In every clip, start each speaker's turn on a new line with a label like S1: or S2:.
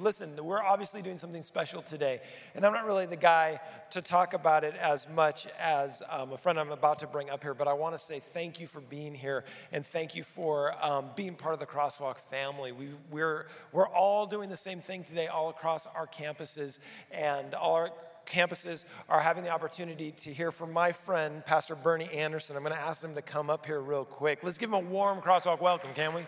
S1: Listen, we're obviously doing something special today, and I'm not really the guy to talk about it as much as um, a friend I'm about to bring up here, but I want to say thank you for being here and thank you for um, being part of the Crosswalk family. we we're, we're all doing the same thing today all across our campuses, and all our campuses are having the opportunity to hear from my friend, Pastor Bernie Anderson. I'm going to ask him to come up here real quick. Let's give him a warm crosswalk welcome, can we?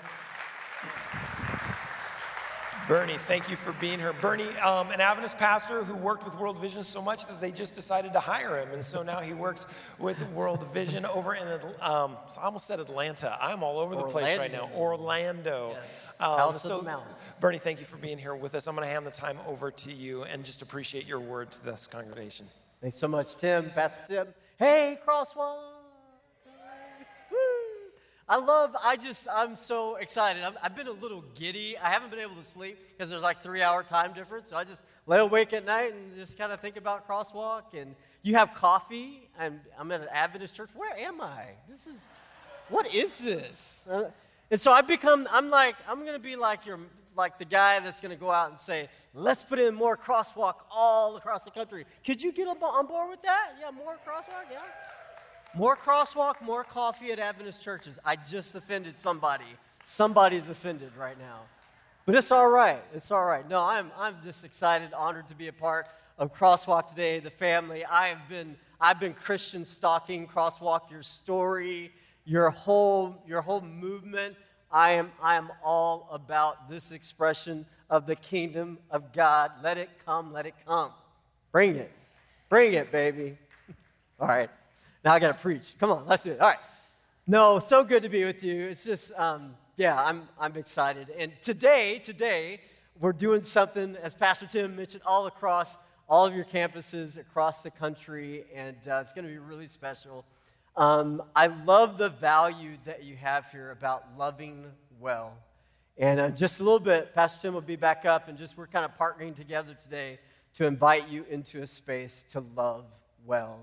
S1: Bernie, thank you for being here. Bernie, um, an Adventist pastor who worked with World Vision so much that they just decided to hire him. And so now he works with World Vision over in, um, I almost said Atlanta. I'm all over the Orlando. place right now. Orlando.
S2: Yes. Um, House
S1: so,
S2: of the Mouse.
S1: Bernie, thank you for being here with us. I'm going to hand the time over to you and just appreciate your word to this congregation.
S2: Thanks so much, Tim, Pastor Tim. Hey, Crosswalk. I love, I just, I'm so excited. i have been a little giddy. I haven't been able to sleep because there's like three hour time difference. So I just lay awake at night and just kind of think about crosswalk. And you have coffee. I'm, I'm at an Adventist church. Where am I? This is, what is this? Uh, and so I become, I'm like, I'm going to be like your, like the guy that's going to go out and say, let's put in more crosswalk all across the country. Could you get on board with that? Yeah, more crosswalk? Yeah. More crosswalk, more coffee at Adventist churches. I just offended somebody. Somebody's offended right now. But it's all right. It's all right. No, I'm, I'm just excited, honored to be a part of Crosswalk today, the family. I have been, I've been Christian stalking Crosswalk, your story, your whole, your whole movement. I am, I am all about this expression of the kingdom of God. Let it come, let it come. Bring it. Bring it, baby. all right. Now I got to preach. Come on, let's do it. All right. No, so good to be with you. It's just, um, yeah, I'm, I'm excited. And today, today, we're doing something, as Pastor Tim mentioned, all across all of your campuses across the country, and uh, it's going to be really special. Um, I love the value that you have here about loving well. And uh, just a little bit, Pastor Tim will be back up, and just we're kind of partnering together today to invite you into a space to love well.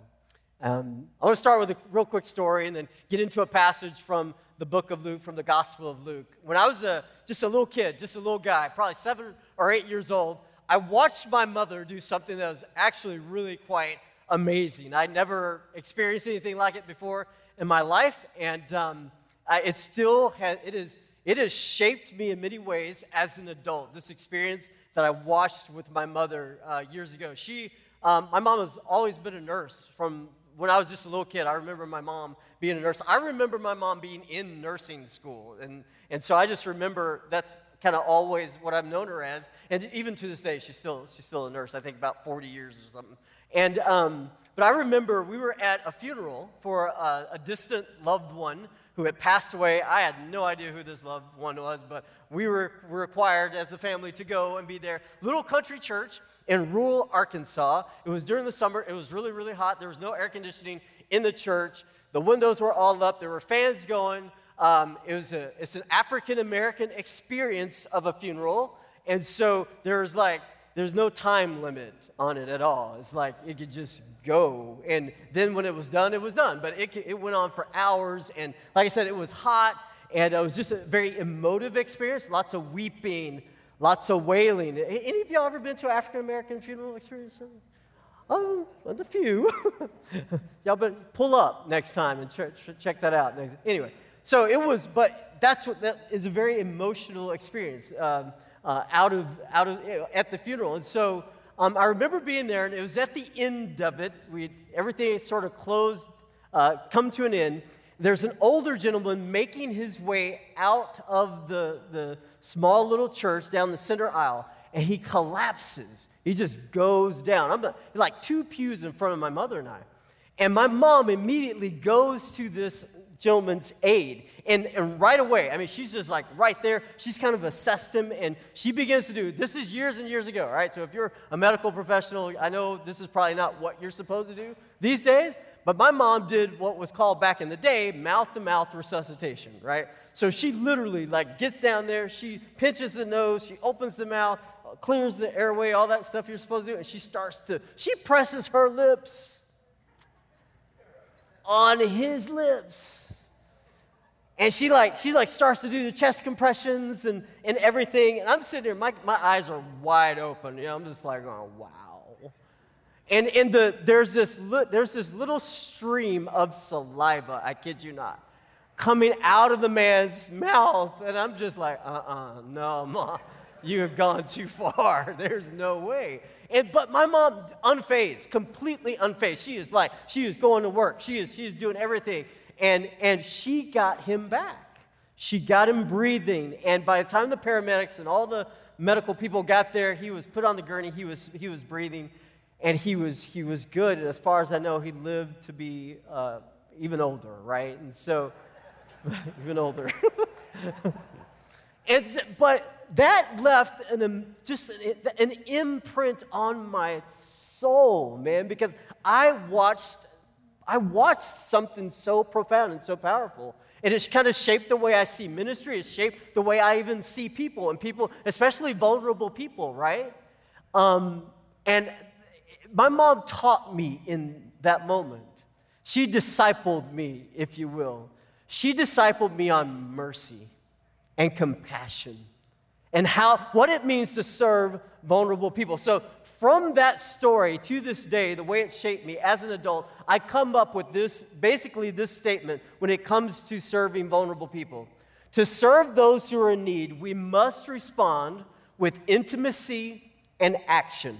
S2: Um, I want to start with a real quick story and then get into a passage from the book of Luke, from the Gospel of Luke. When I was a, just a little kid, just a little guy, probably seven or eight years old, I watched my mother do something that was actually really quite amazing. I'd never experienced anything like it before in my life, and um, I, it still has, it, is, it has shaped me in many ways as an adult. This experience that I watched with my mother uh, years ago. She, um, my mom has always been a nurse from when I was just a little kid, I remember my mom being a nurse. I remember my mom being in nursing school. And, and so I just remember that's kind of always what I've known her as. And even to this day, she's still, she's still a nurse, I think about 40 years or something. And, um, but I remember we were at a funeral for a, a distant loved one who had passed away. I had no idea who this loved one was, but we were, required as the family to go and be there. Little country church in rural Arkansas. It was during the summer. It was really, really hot. There was no air conditioning in the church. The windows were all up. There were fans going. Um, it was a, it's an African American experience of a funeral. And so there was like there's no time limit on it at all. It's like it could just go. And then when it was done, it was done. But it, it went on for hours. And like I said, it was hot. And it was just a very emotive experience. Lots of weeping, lots of wailing. Any of y'all ever been to an African American funeral experience? Oh, and a few. y'all been pull up next time and check, check that out. Anyway, so it was, but that's what that is a very emotional experience. Um, uh, out of, out of, at the funeral. And so um, I remember being there, and it was at the end of it. We everything sort of closed, uh, come to an end. There's an older gentleman making his way out of the, the small little church down the center aisle, and he collapses. He just goes down. I'm like two pews in front of my mother and I. And my mom immediately goes to this gentleman's aid. And, and right away, I mean, she's just like right there. She's kind of assessed him and she begins to do this is years and years ago, right? So if you're a medical professional, I know this is probably not what you're supposed to do these days, but my mom did what was called back in the day mouth to mouth resuscitation, right? So she literally like gets down there, she pinches the nose, she opens the mouth, clears the airway, all that stuff you're supposed to do, and she starts to, she presses her lips on his lips and she like she like starts to do the chest compressions and, and everything. And I'm sitting there, my, my eyes are wide open. You know, I'm just like, oh wow. And in the there's this look, there's this little stream of saliva, I kid you not, coming out of the man's mouth. And I'm just like, uh-uh, no, mom, you have gone too far. There's no way. And but my mom unfazed, completely unfazed. She is like, she is going to work. She is, she is doing everything and, and she got him back. She got him breathing. And by the time the paramedics and all the medical people got there, he was put on the gurney, he was, he was breathing, and he was, he was good. And as far as I know, he lived to be uh, even older, right? And so, even older. and, but that left an, just an, an imprint on my soul, man, because I watched I watched something so profound and so powerful. It has kind of shaped the way I see ministry. It's shaped the way I even see people and people, especially vulnerable people, right? Um, and my mom taught me in that moment. She discipled me, if you will. She discipled me on mercy and compassion and how what it means to serve vulnerable people. So from that story to this day, the way it shaped me as an adult, I come up with this basically this statement when it comes to serving vulnerable people. To serve those who are in need, we must respond with intimacy and action.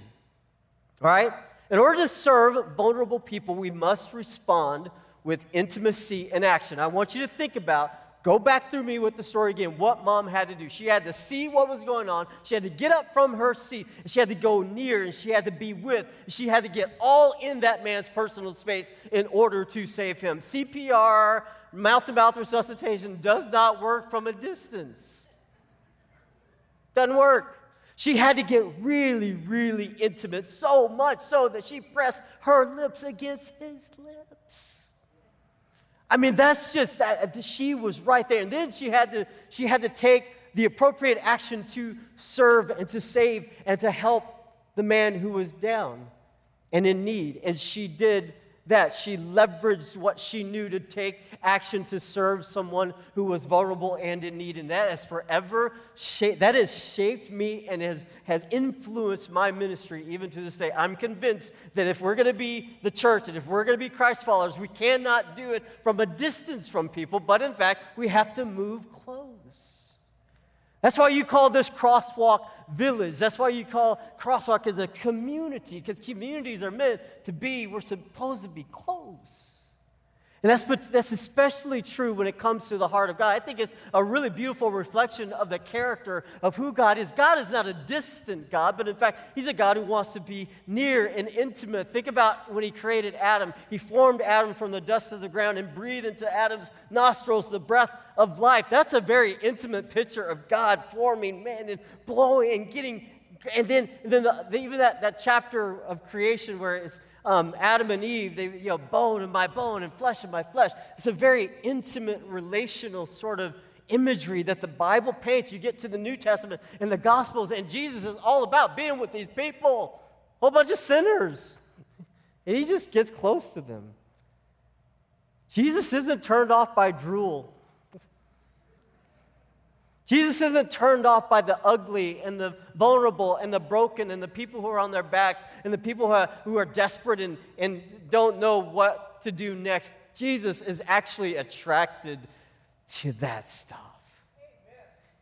S2: All right? In order to serve vulnerable people, we must respond with intimacy and action. I want you to think about Go back through me with the story again. What mom had to do. She had to see what was going on. She had to get up from her seat. And she had to go near and she had to be with. She had to get all in that man's personal space in order to save him. CPR, mouth to mouth resuscitation, does not work from a distance. Doesn't work. She had to get really, really intimate, so much so that she pressed her lips against his lips. I mean, that's just that uh, she was right there. And then she had to she had to take the appropriate action to serve and to save and to help the man who was down and in need. And she did that. She leveraged what she knew to take action to serve someone who was vulnerable and in need. And that has forever shaped, that has shaped me and has, has influenced my ministry even to this day. I'm convinced that if we're going to be the church and if we're going to be Christ followers, we cannot do it from a distance from people, but in fact, we have to move close. That's why you call this crosswalk village. That's why you call crosswalk as a community, because communities are meant to be, we're supposed to be close. And that's, that's especially true when it comes to the heart of God. I think it's a really beautiful reflection of the character of who God is. God is not a distant God, but in fact, He's a God who wants to be near and intimate. Think about when He created Adam. He formed Adam from the dust of the ground and breathed into Adam's nostrils the breath of life. That's a very intimate picture of God forming man and blowing and getting. And then, then the, even that, that chapter of creation where it's um, Adam and Eve, they, you know, bone of my bone and flesh of my flesh. It's a very intimate, relational sort of imagery that the Bible paints. You get to the New Testament and the Gospels, and Jesus is all about being with these people, a whole bunch of sinners. And he just gets close to them. Jesus isn't turned off by drool. Jesus isn't turned off by the ugly and the vulnerable and the broken and the people who are on their backs and the people who are, who are desperate and, and don't know what to do next. Jesus is actually attracted to that stuff.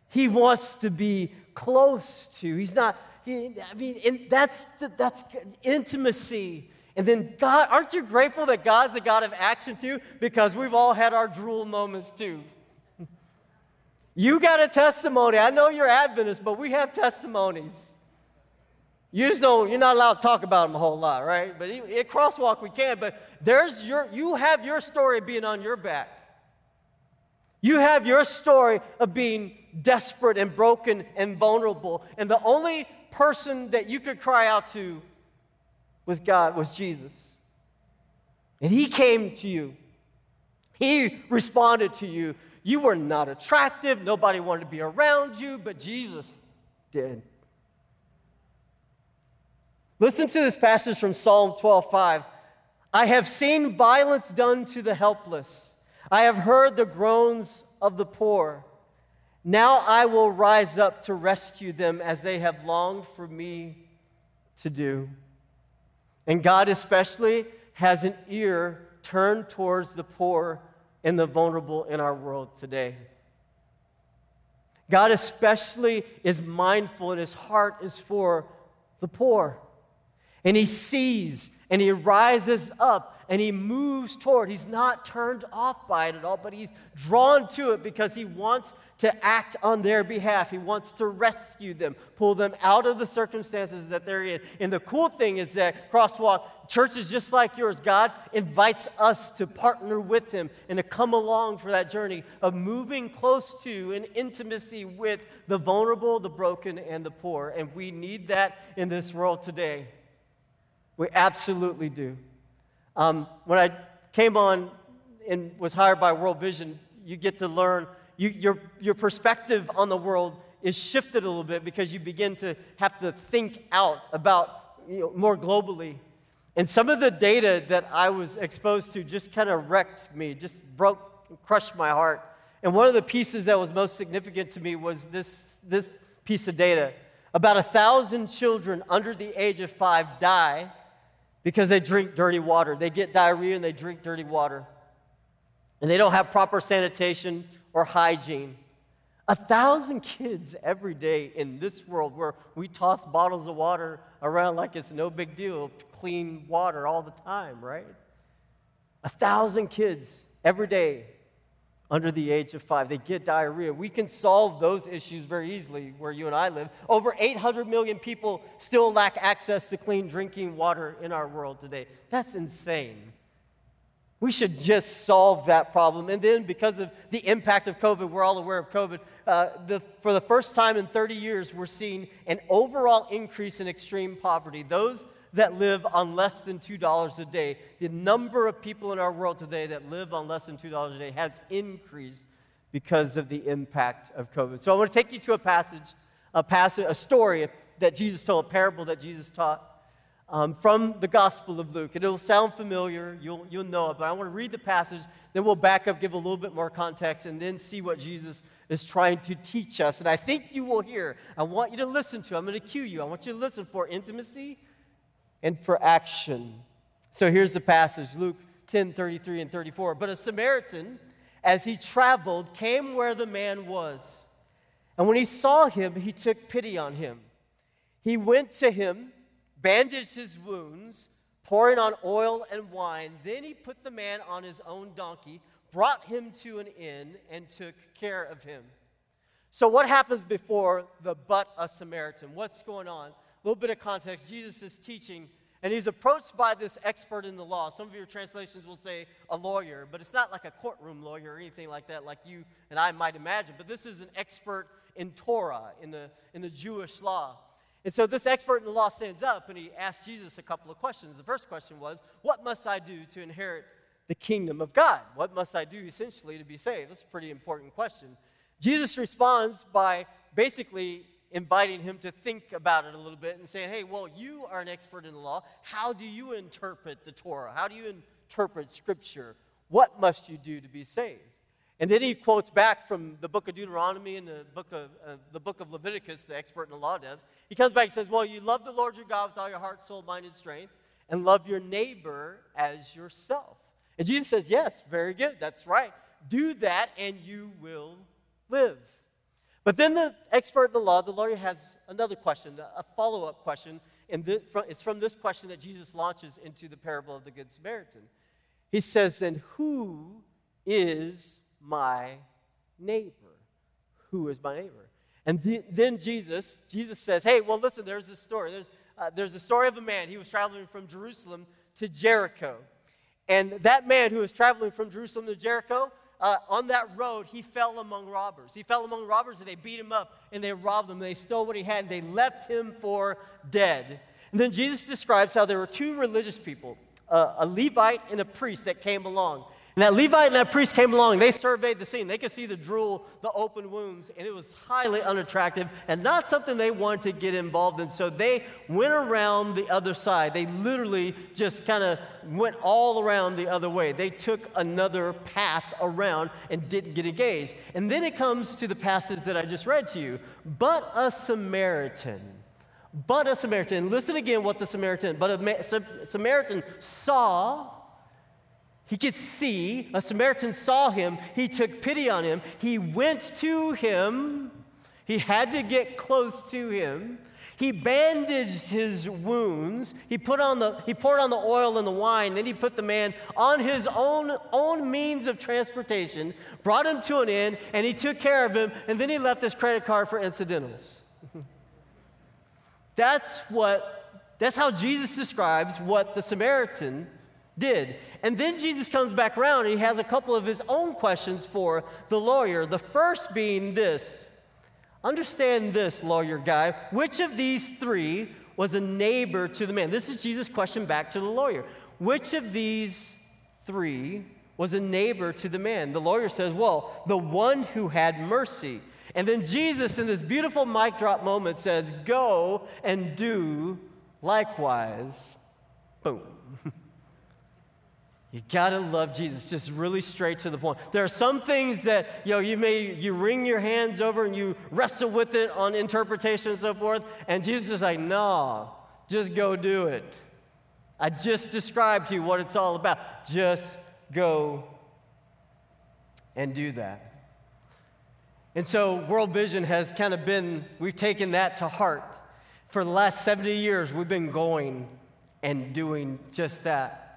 S2: He wants to be close to. He's not, he, I mean, that's, the, that's intimacy. And then, God, aren't you grateful that God's a God of action too? Because we've all had our drool moments too. You got a testimony. I know you're Adventist, but we have testimonies. You just don't, you're not allowed to talk about them a whole lot, right? But at Crosswalk we can, but there's your, you have your story of being on your back. You have your story of being desperate and broken and vulnerable. And the only person that you could cry out to was God, was Jesus. And He came to you, He responded to you. You were not attractive. Nobody wanted to be around you, but Jesus did. Listen to this passage from Psalm 12:5. I have seen violence done to the helpless. I have heard the groans of the poor. Now I will rise up to rescue them as they have longed for me to do. And God, especially, has an ear turned towards the poor and the vulnerable in our world today. God, especially, is mindful and his heart is for the poor. And he sees and he rises up and he moves toward. He's not turned off by it at all, but he's drawn to it because he wants to act on their behalf. He wants to rescue them, pull them out of the circumstances that they're in. And the cool thing is that Crosswalk churches just like yours, God invites us to partner with him and to come along for that journey of moving close to and intimacy with the vulnerable, the broken, and the poor. And we need that in this world today. We absolutely do. Um, when I came on and was hired by World Vision, you get to learn, you, your, your perspective on the world is shifted a little bit because you begin to have to think out about you know, more globally. And some of the data that I was exposed to just kind of wrecked me, just broke, crushed my heart. And one of the pieces that was most significant to me was this, this piece of data. About a thousand children under the age of five die because they drink dirty water. They get diarrhea and they drink dirty water. And they don't have proper sanitation or hygiene. A thousand kids every day in this world where we toss bottles of water around like it's no big deal, clean water all the time, right? A thousand kids every day under the age of five. They get diarrhea. We can solve those issues very easily where you and I live. Over 800 million people still lack access to clean drinking water in our world today. That's insane. We should just solve that problem. And then, because of the impact of COVID, we're all aware of COVID. Uh, the, for the first time in 30 years, we're seeing an overall increase in extreme poverty. Those that live on less than $2 a day. The number of people in our world today that live on less than $2 a day has increased because of the impact of COVID. So I want to take you to a passage, a passage, a story that Jesus told, a parable that Jesus taught um, from the Gospel of Luke. And it'll sound familiar, you'll, you'll know it, but I want to read the passage, then we'll back up, give a little bit more context, and then see what Jesus is trying to teach us. And I think you will hear. I want you to listen to, I'm going to cue you. I want you to listen for intimacy and for action. So here's the passage Luke 10 33 and 34. But a Samaritan, as he traveled, came where the man was. And when he saw him, he took pity on him. He went to him, bandaged his wounds, pouring on oil and wine. Then he put the man on his own donkey, brought him to an inn, and took care of him. So, what happens before the but a Samaritan? What's going on? Little bit of context Jesus is teaching, and he's approached by this expert in the law. Some of your translations will say a lawyer, but it's not like a courtroom lawyer or anything like that, like you and I might imagine. But this is an expert in Torah, in the, in the Jewish law. And so this expert in the law stands up and he asks Jesus a couple of questions. The first question was, What must I do to inherit the kingdom of God? What must I do essentially to be saved? That's a pretty important question. Jesus responds by basically inviting him to think about it a little bit and saying, hey, well, you are an expert in the law. How do you interpret the Torah? How do you interpret Scripture? What must you do to be saved? And then he quotes back from the book of Deuteronomy and the book of, uh, the book of Leviticus, the expert in the law does. He comes back and says, Well, you love the Lord your God with all your heart, soul, mind, and strength, and love your neighbor as yourself. And Jesus says, Yes, very good. That's right. Do that, and you will live. But then the expert in the law, the lawyer, has another question, a follow up question. And it's from this question that Jesus launches into the parable of the Good Samaritan. He says, And who is my neighbor? Who is my neighbor? And the, then Jesus, Jesus says, Hey, well, listen, there's a story. There's, uh, there's a story of a man. He was traveling from Jerusalem to Jericho. And that man who was traveling from Jerusalem to Jericho, uh, on that road, he fell among robbers. He fell among robbers and they beat him up and they robbed him. They stole what he had and they left him for dead. And then Jesus describes how there were two religious people, uh, a Levite and a priest, that came along. And that Levite and that priest came along, they surveyed the scene. They could see the drool, the open wounds, and it was highly unattractive and not something they wanted to get involved in. So they went around the other side. They literally just kind of went all around the other way. They took another path around and didn't get engaged. And then it comes to the passage that I just read to you. But a Samaritan, but a Samaritan, listen again what the Samaritan, but a Samaritan saw he could see, a Samaritan saw him, he took pity on him, he went to him, he had to get close to him. He bandaged his wounds. He put on the he poured on the oil and the wine. Then he put the man on his own own means of transportation, brought him to an inn, and he took care of him. And then he left his credit card for incidentals. that's what that's how Jesus describes what the Samaritan did. And then Jesus comes back around and he has a couple of his own questions for the lawyer. The first being this Understand this, lawyer guy. Which of these three was a neighbor to the man? This is Jesus' question back to the lawyer. Which of these three was a neighbor to the man? The lawyer says, Well, the one who had mercy. And then Jesus, in this beautiful mic drop moment, says, Go and do likewise. Boom. You gotta love Jesus, just really straight to the point. There are some things that you know you may you wring your hands over and you wrestle with it on interpretation and so forth, and Jesus is like, no, just go do it. I just described to you what it's all about. Just go and do that. And so World Vision has kind of been, we've taken that to heart. For the last 70 years, we've been going and doing just that.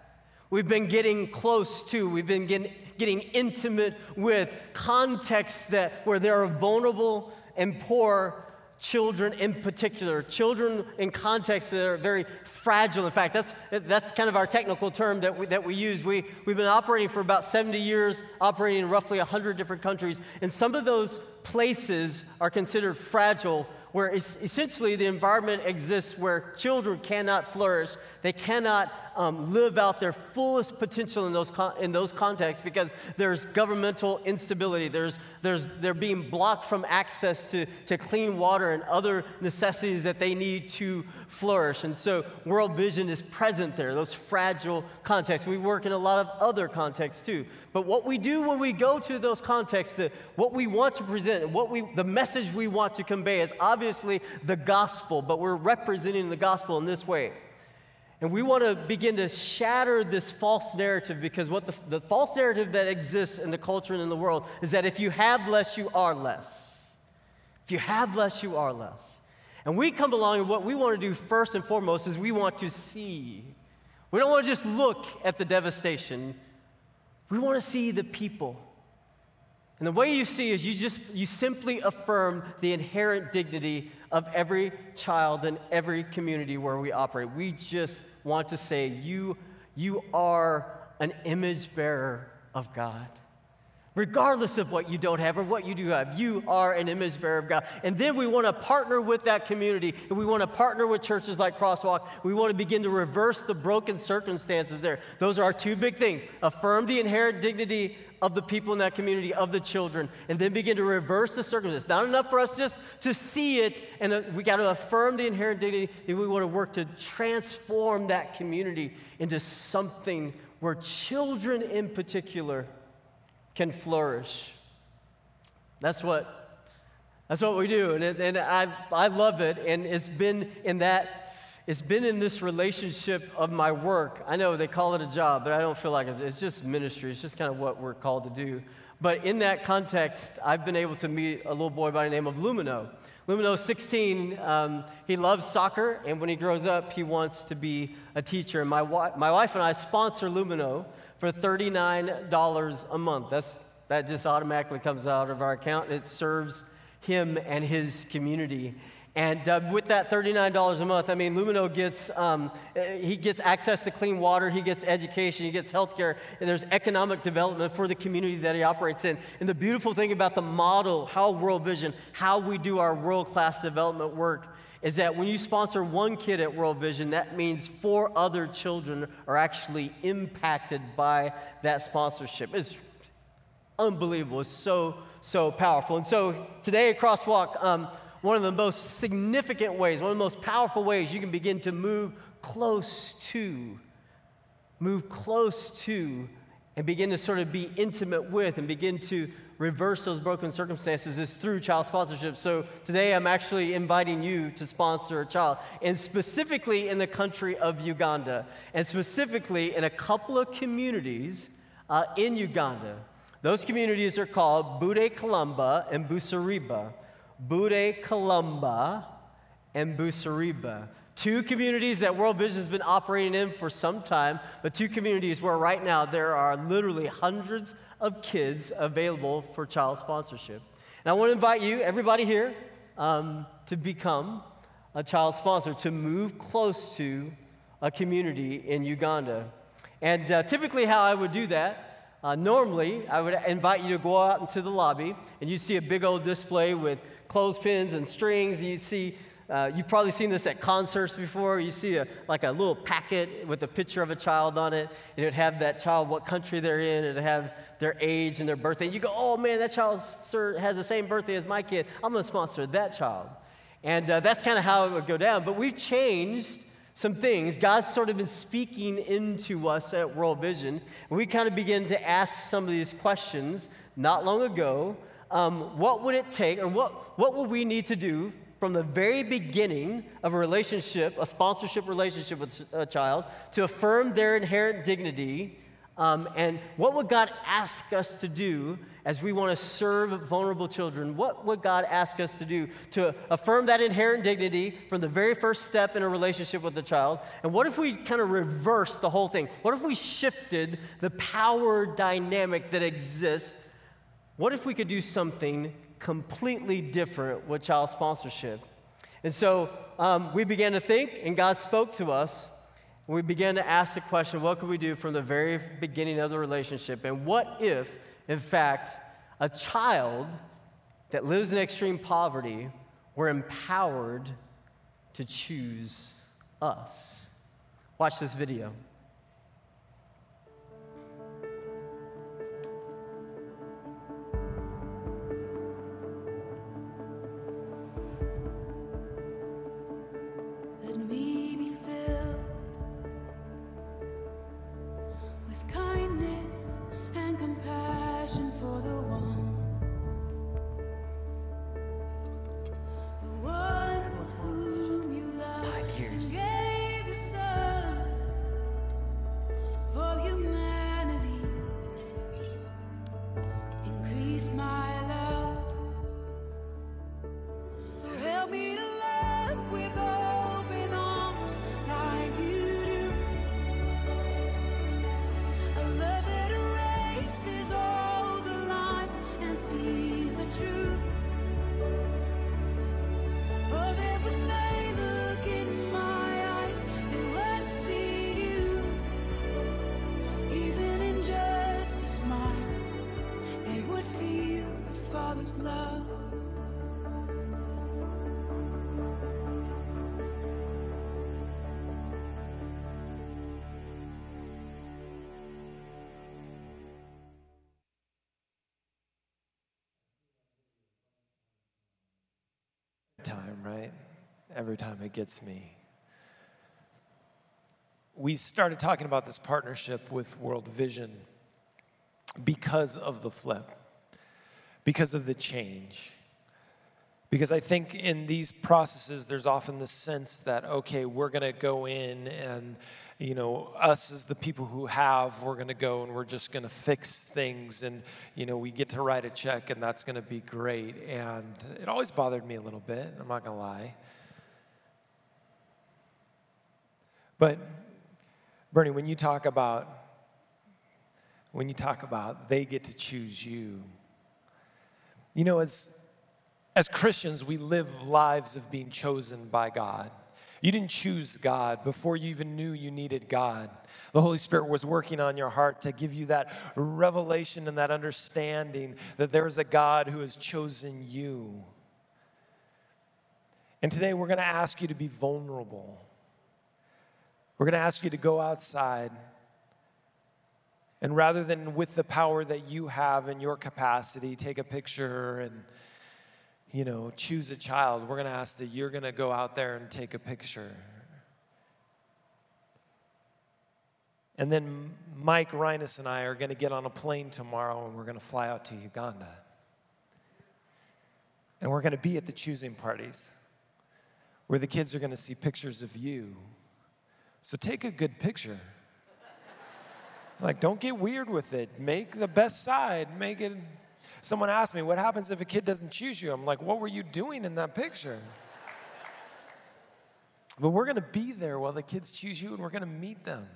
S2: We've been getting close to, we've been getting, getting intimate with contexts that where there are vulnerable and poor children in particular, children in contexts that are very fragile. In fact, that's, that's kind of our technical term that we, that we use. We, we've been operating for about 70 years, operating in roughly 100 different countries, and some of those places are considered fragile where essentially the environment exists where children cannot flourish, they cannot um, live out their fullest potential in those, con- in those contexts because there's governmental instability, there's, there's, they're being blocked from access to, to clean water and other necessities that they need to flourish. And so World Vision is present there, those fragile contexts. We work in a lot of other contexts too. But what we do when we go to those contexts, the, what we want to present, what we, the message we want to convey is obviously the gospel, but we're representing the gospel in this way. And we want to begin to shatter this false narrative because what the, the false narrative that exists in the culture and in the world is that if you have less, you are less. If you have less, you are less. And we come along, and what we want to do first and foremost is we want to see. We don't want to just look at the devastation, we want to see the people. And the way you see is you just you simply affirm the inherent dignity of every child in every community where we operate. We just want to say you you are an image bearer of God. Regardless of what you don't have or what you do have, you are an image bearer of God. And then we want to partner with that community and we want to partner with churches like Crosswalk. We want to begin to reverse the broken circumstances there. Those are our two big things affirm the inherent dignity of the people in that community, of the children, and then begin to reverse the circumstances. Not enough for us just to see it, and uh, we got to affirm the inherent dignity, and we want to work to transform that community into something where children in particular can flourish. That's what, that's what we do. And, it, and I, I love it. And it's been in that, it's been in this relationship of my work. I know they call it a job, but I don't feel like it's, it's just ministry. It's just kind of what we're called to do. But in that context, I've been able to meet a little boy by the name of Lumino. Lumino 16, um, he loves soccer, and when he grows up, he wants to be a teacher. And my, wa- my wife and I sponsor Lumino for $39 a month. That's, that just automatically comes out of our account, it serves him and his community. And uh, with that $39 a month, I mean, Lumino gets, um, he gets access to clean water, he gets education, he gets health care, and there's economic development for the community that he operates in. And the beautiful thing about the model, how World Vision, how we do our world class development work, is that when you sponsor one kid at World Vision, that means four other children are actually impacted by that sponsorship. It's unbelievable. It's so, so powerful. And so today at Crosswalk, um, one of the most significant ways, one of the most powerful ways you can begin to move close to, move close to, and begin to sort of be intimate with and begin to reverse those broken circumstances is through child sponsorship. So today I'm actually inviting you to sponsor a child, and specifically in the country of Uganda, and specifically in a couple of communities uh, in Uganda. Those communities are called Bude Kalamba and Busariba. Bude Kalamba and Busariba. Two communities that World Vision has been operating in for some time, but two communities where right now there are literally hundreds of kids available for child sponsorship. And I want to invite you, everybody here, um, to become a child sponsor, to move close to a community in Uganda. And uh, typically, how I would do that, uh, normally, I would invite you to go out into the lobby and you see a big old display with clothespins and strings. You see uh, you've probably seen this at concerts before. You see a, like a little packet with a picture of a child on it. And it'd have that child, what country they're in. It'd have their age and their birthday. And you go, oh man, that child has the same birthday as my kid. I'm going to sponsor that child. And uh, that's kind of how it would go down. But we've changed some things. God's sort of been speaking into us at World Vision. We kind of begin to ask some of these questions not long ago. Um, what would it take, or what, what would we need to do from the very beginning of a relationship, a sponsorship relationship with a child, to affirm their inherent dignity. Um, and what would God ask us to do as we want to serve vulnerable children? What would God ask us to do to affirm that inherent dignity from the very first step in a relationship with the child? And what if we kind of reverse the whole thing? What if we shifted the power dynamic that exists? What if we could do something completely different with child sponsorship. And so um, we began to think, and God spoke to us. We began to ask the question what could we do from the very beginning of the relationship? And what if, in fact, a child that lives in extreme poverty were empowered to choose us? Watch this video.
S1: Right? Every time it gets me. We started talking about this partnership with World Vision because of the flip, because of the change. Because I think in these processes, there's often the sense that, okay, we're going to go in and, you know, us as the people who have, we're going to go and we're just going to fix things and, you know, we get to write a check and that's going to be great. And it always bothered me a little bit, I'm not going to lie. But, Bernie, when you talk about, when you talk about they get to choose you, you know, as as Christians, we live lives of being chosen by God. You didn't choose God before you even knew you needed God. The Holy Spirit was working on your heart to give you that revelation and that understanding that there is a God who has chosen you. And today we're going to ask you to be vulnerable. We're going to ask you to go outside. And rather than with the power that you have in your capacity, take a picture and, you know, choose a child, we're going to ask that you're going to go out there and take a picture. And then Mike Rhinus and I are going to get on a plane tomorrow and we're going to fly out to Uganda. And we're going to be at the choosing parties where the kids are going to see pictures of you. So take a good picture. like, don't get weird with it. Make the best side. Make it. Someone asked me, What happens if a kid doesn't choose you? I'm like, What were you doing in that picture? But we're going to be there while the kids choose you and we're going to meet them.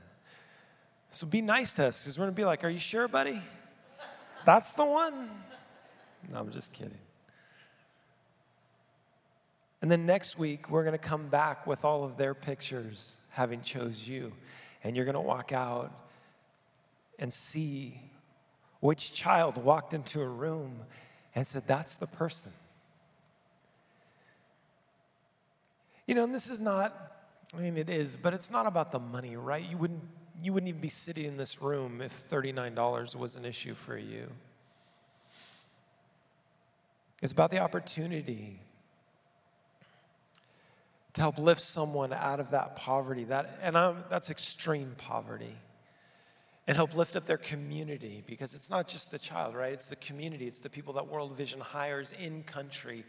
S1: So be nice to us because we're going to be like, Are you sure, buddy? That's the one? No, I'm just kidding. And then next week, we're going to come back with all of their pictures having chose you. And you're going to walk out and see which child walked into a room and said, That's the person. You know, and this is not, I mean, it is, but it's not about the money, right? You wouldn't, you wouldn't even be sitting in this room if $39 was an issue for you. It's about the opportunity to help lift someone out of that poverty, that, and I'm, that's extreme poverty, and help lift up their community because it's not just the child, right? It's the community, it's the people that World Vision hires in country,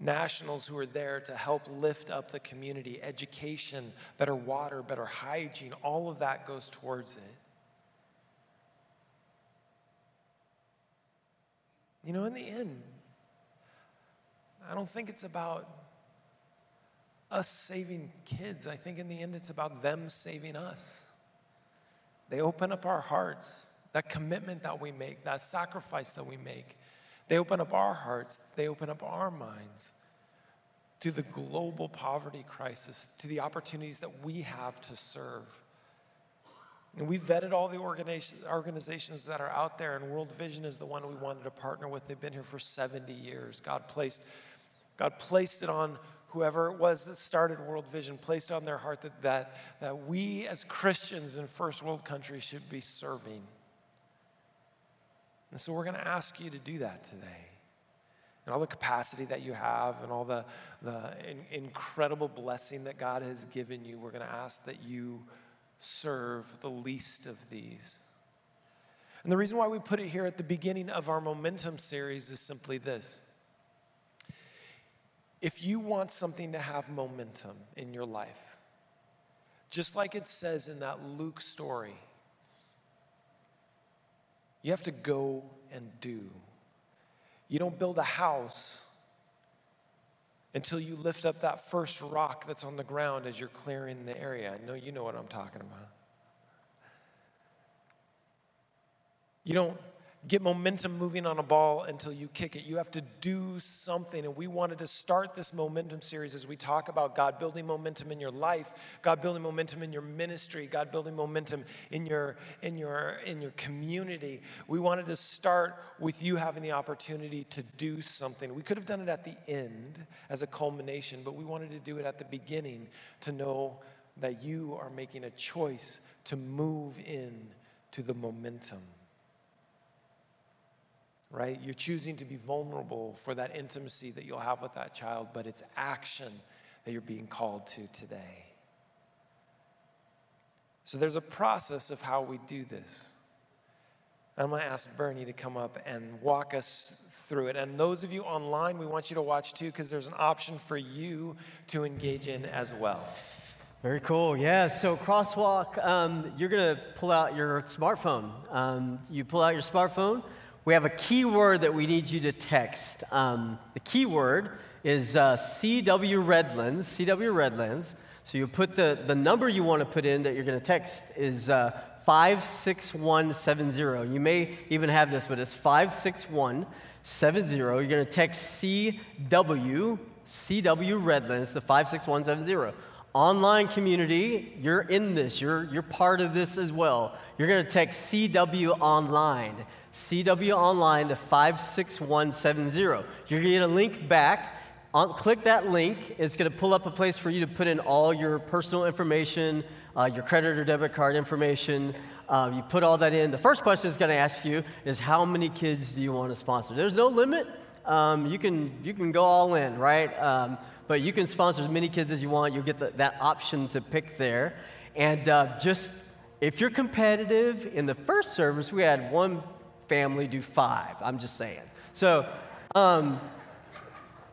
S1: nationals who are there to help lift up the community, education, better water, better hygiene, all of that goes towards it. You know, in the end, I don't think it's about us saving kids. I think in the end, it's about them saving us. They open up our hearts, that commitment that we make, that sacrifice that we make. They open up our hearts, they open up our minds to the global poverty crisis, to the opportunities that we have to serve. And we vetted all the organizations that are out there, and World Vision is the one we wanted to partner with. They've been here for 70 years. God placed, God placed it on whoever it was that started World Vision placed on their heart that, that, that we as Christians in first world countries should be serving. And so we're going to ask you to do that today. And all the capacity that you have and all the, the in, incredible blessing that God has given you, we're going to ask that you serve the least of these. And the reason why we put it here at the beginning of our Momentum series is simply this if you want something to have momentum in your life, just like it says in that Luke story, you have to go and do. You don't build a house until you lift up that first rock that's on the ground as you're clearing the area. I know you know what I'm talking about. You don't get momentum moving on a ball until you kick it. You have to do something. And we wanted to start this momentum series as we talk about God building momentum in your life, God building momentum in your ministry, God building momentum in your in your in your community. We wanted to start with you having the opportunity to do something. We could have done it at the end as a culmination, but we wanted to do it at the beginning to know that you are making a choice to move in to the momentum right? You're choosing to be vulnerable for that intimacy that you'll have with that child, but it's action that you're being called to today. So there's a process of how we do this. I'm going to ask Bernie to come up and walk us through it. And those of you online, we want you to watch too, because there's an option for you to engage in as well.
S2: Very cool. Yeah. So crosswalk, um, you're going to pull out your smartphone. Um, you pull out your smartphone we have a keyword that we need you to text. Um, the keyword is uh, CW Redlands, CW Redlands. So you put the, the number you want to put in that you're going to text is uh, 56170. You may even have this, but it's 56170. You're going to text CW, CW Redlands, the 56170 online community, you're in this, you're, you're part of this as well. You're going to text CW Online, CW Online to 56170. You're going to get a link back On, click that link. It's going to pull up a place for you to put in all your personal information, uh, your credit or debit card information. Uh, you put all that in. The first question it's going to ask you is how many kids do you want to sponsor? There's no limit. Um, you, can, you can go all in, right? Um, but you can sponsor as many kids as you want. You'll get the, that option to pick there. And uh, just if you're competitive, in the first service, we had one family do five. I'm just saying. So, um,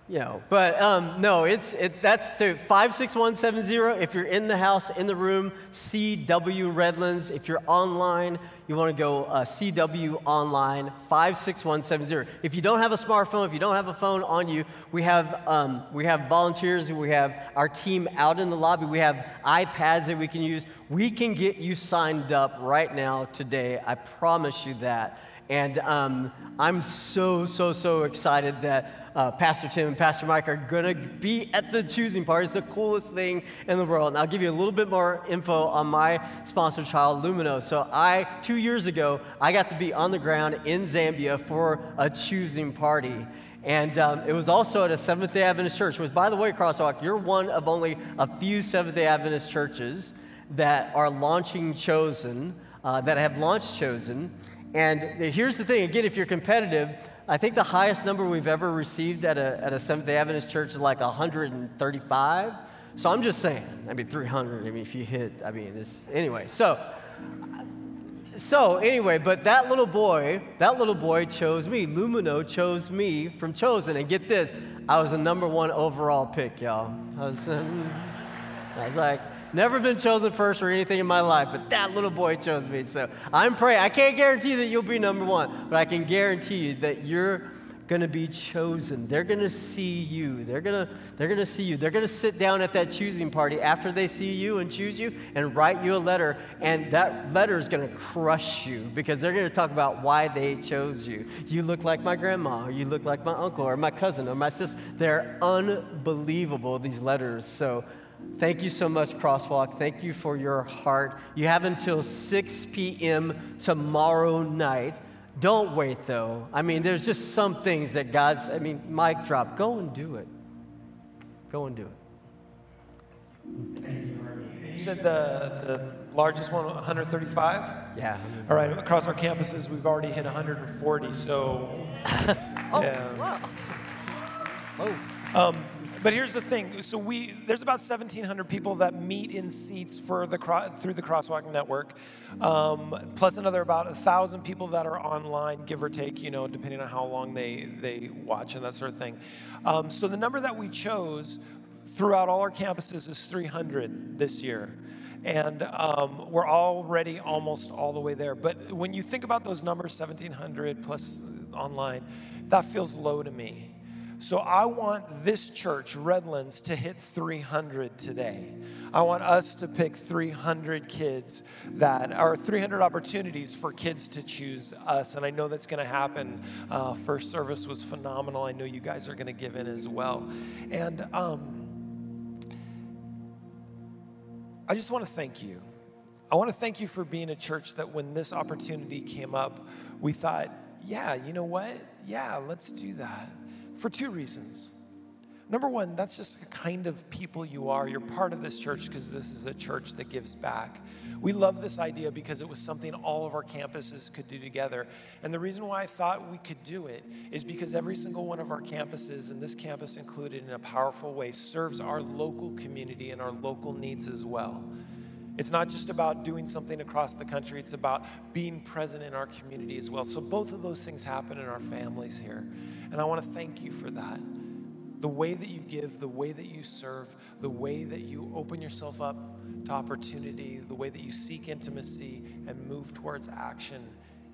S2: you know, but um, no, it's it, that's so five six one seven zero. If you're in the house, in the room, CW Redlands. If you're online, you want to go uh, CW online five six one seven zero. If you don't have a smartphone, if you don't have a phone on you, we have um, we have volunteers. We have our team out in the lobby. We have iPads that we can use. We can get you signed up right now today. I promise you that. And um, I'm so, so, so excited that uh, Pastor Tim and Pastor Mike are going to be at the choosing party. It's the coolest thing in the world. And I'll give you a little bit more info on my sponsor child, Lumino. So, I, two years ago, I got to be on the ground in Zambia for a choosing party. And um, it was also at a Seventh day Adventist church, which, by the way, Crosswalk, you're one of only a few Seventh day Adventist churches that are launching Chosen, uh, that have launched Chosen. And here's the thing again, if you're competitive, I think the highest number we've ever received at a, at a Seventh day Adventist church is like 135. So I'm just saying, I mean, 300, I mean, if you hit, I mean, this, anyway. So, so anyway, but that little boy, that little boy chose me. Lumino chose me from Chosen. And get this, I was a number one overall pick, y'all. I was, I was like, Never been chosen first or anything in my life, but that little boy chose me. So I'm praying. I can't guarantee that you'll be number one, but I can guarantee you that you're going to be chosen. They're going to see you. They're going to they're going to see you. They're going to sit down at that choosing party after they see you and choose you and write you a letter and that letter is going to crush you because they're going to talk about why they chose you. You look like my grandma or you look like my uncle or my cousin or my sister. They're unbelievable these letters. So Thank you so much, Crosswalk. Thank you for your heart. You have until 6 p.m. tomorrow night. Don't wait, though. I mean, there's just some things that God's, I mean, mic drop. Go and do it. Go and do
S1: it. You said the, the largest one, 135?
S2: Yeah.
S1: All right, across our campuses, we've already hit 140, so.
S2: oh, yeah. wow.
S1: Oh. Um, but here's the thing. So we there's about 1,700 people that meet in seats for the through the Crosswalk Network, um, plus another about thousand people that are online, give or take, you know, depending on how long they they watch and that sort of thing. Um, so the number that we chose throughout all our campuses is 300 this year. And um, we're already almost all the way there. But when you think about those numbers, 1,700 plus online, that feels low to me. So I want this church, Redlands, to hit 300 today. I want us to pick 300 kids that are 300 opportunities for kids to choose us. And I know that's going to happen. Uh, first service was phenomenal. I know you guys are going to give in as well. And um, I just want to thank you. I want to thank you for being a church that when this opportunity came up, we thought, yeah, you know what? Yeah, let's do that for two reasons. Number one, that's just the kind of people you are. You're part of this church because this is a church that gives back. We love this idea because it was something all of our campuses could do together. And the reason why I thought we could do it is because every single one of our campuses, and this campus included in a powerful way, serves our local community and our local needs as well. It's not just about doing something across the country, it's about being present in our community as well. So both of those things happen in our families here. And I want to thank you for that. The way that you give, the way that you serve, the way that you open yourself up to opportunity, the way that you seek intimacy and move towards action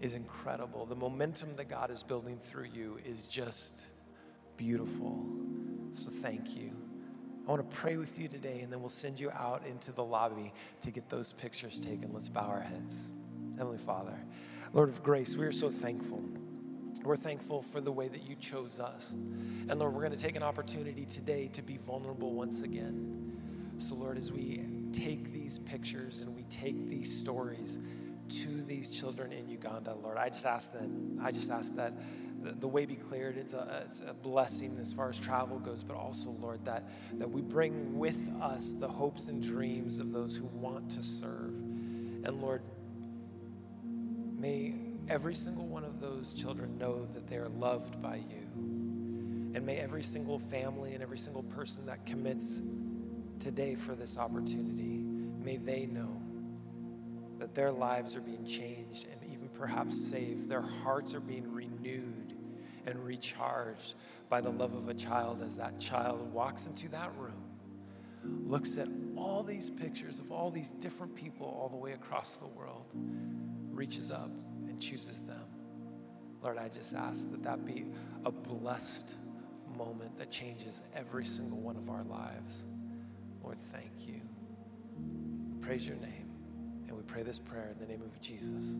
S1: is incredible. The momentum that God is building through you is just beautiful. So thank you. I want to pray with you today, and then we'll send you out into the lobby to get those pictures taken. Let's bow our heads. Heavenly Father, Lord of grace, we are so thankful. We're thankful for the way that you chose us. And Lord, we're going to take an opportunity today to be vulnerable once again. So, Lord, as we take these pictures and we take these stories to these children in Uganda, Lord, I just ask that, I just ask that the, the way be cleared. It's a, it's a blessing as far as travel goes, but also, Lord, that, that we bring with us the hopes and dreams of those who want to serve. And Lord, may every single one of those children know that they are loved by you. And may every single family and every single person that commits today for this opportunity, may they know that their lives are being changed and even perhaps saved. Their hearts are being renewed and recharged by the love of a child as that child walks into that room, looks at all these pictures of all these different people all the way across the world, reaches up and chooses them. Lord, I just ask that that be a blessed moment that changes every single one of our lives. Lord, thank you. Praise your name. And we pray this prayer in the name of Jesus.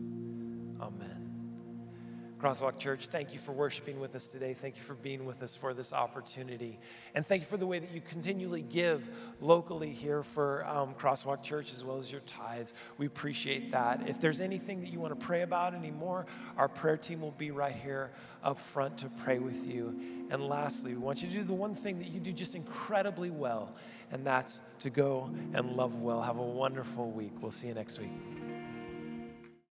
S1: Amen. Crosswalk Church, thank you for worshiping with us today. Thank you for being with us for this opportunity. And thank you for the way that you continually give locally here for um, Crosswalk Church as well as your tithes. We appreciate that. If there's anything that you want to pray about anymore, our prayer team will be right here up front to pray with you. And lastly, we want you to do the one thing that you do just incredibly well, and that's to go and love well. Have a wonderful week. We'll see you next week.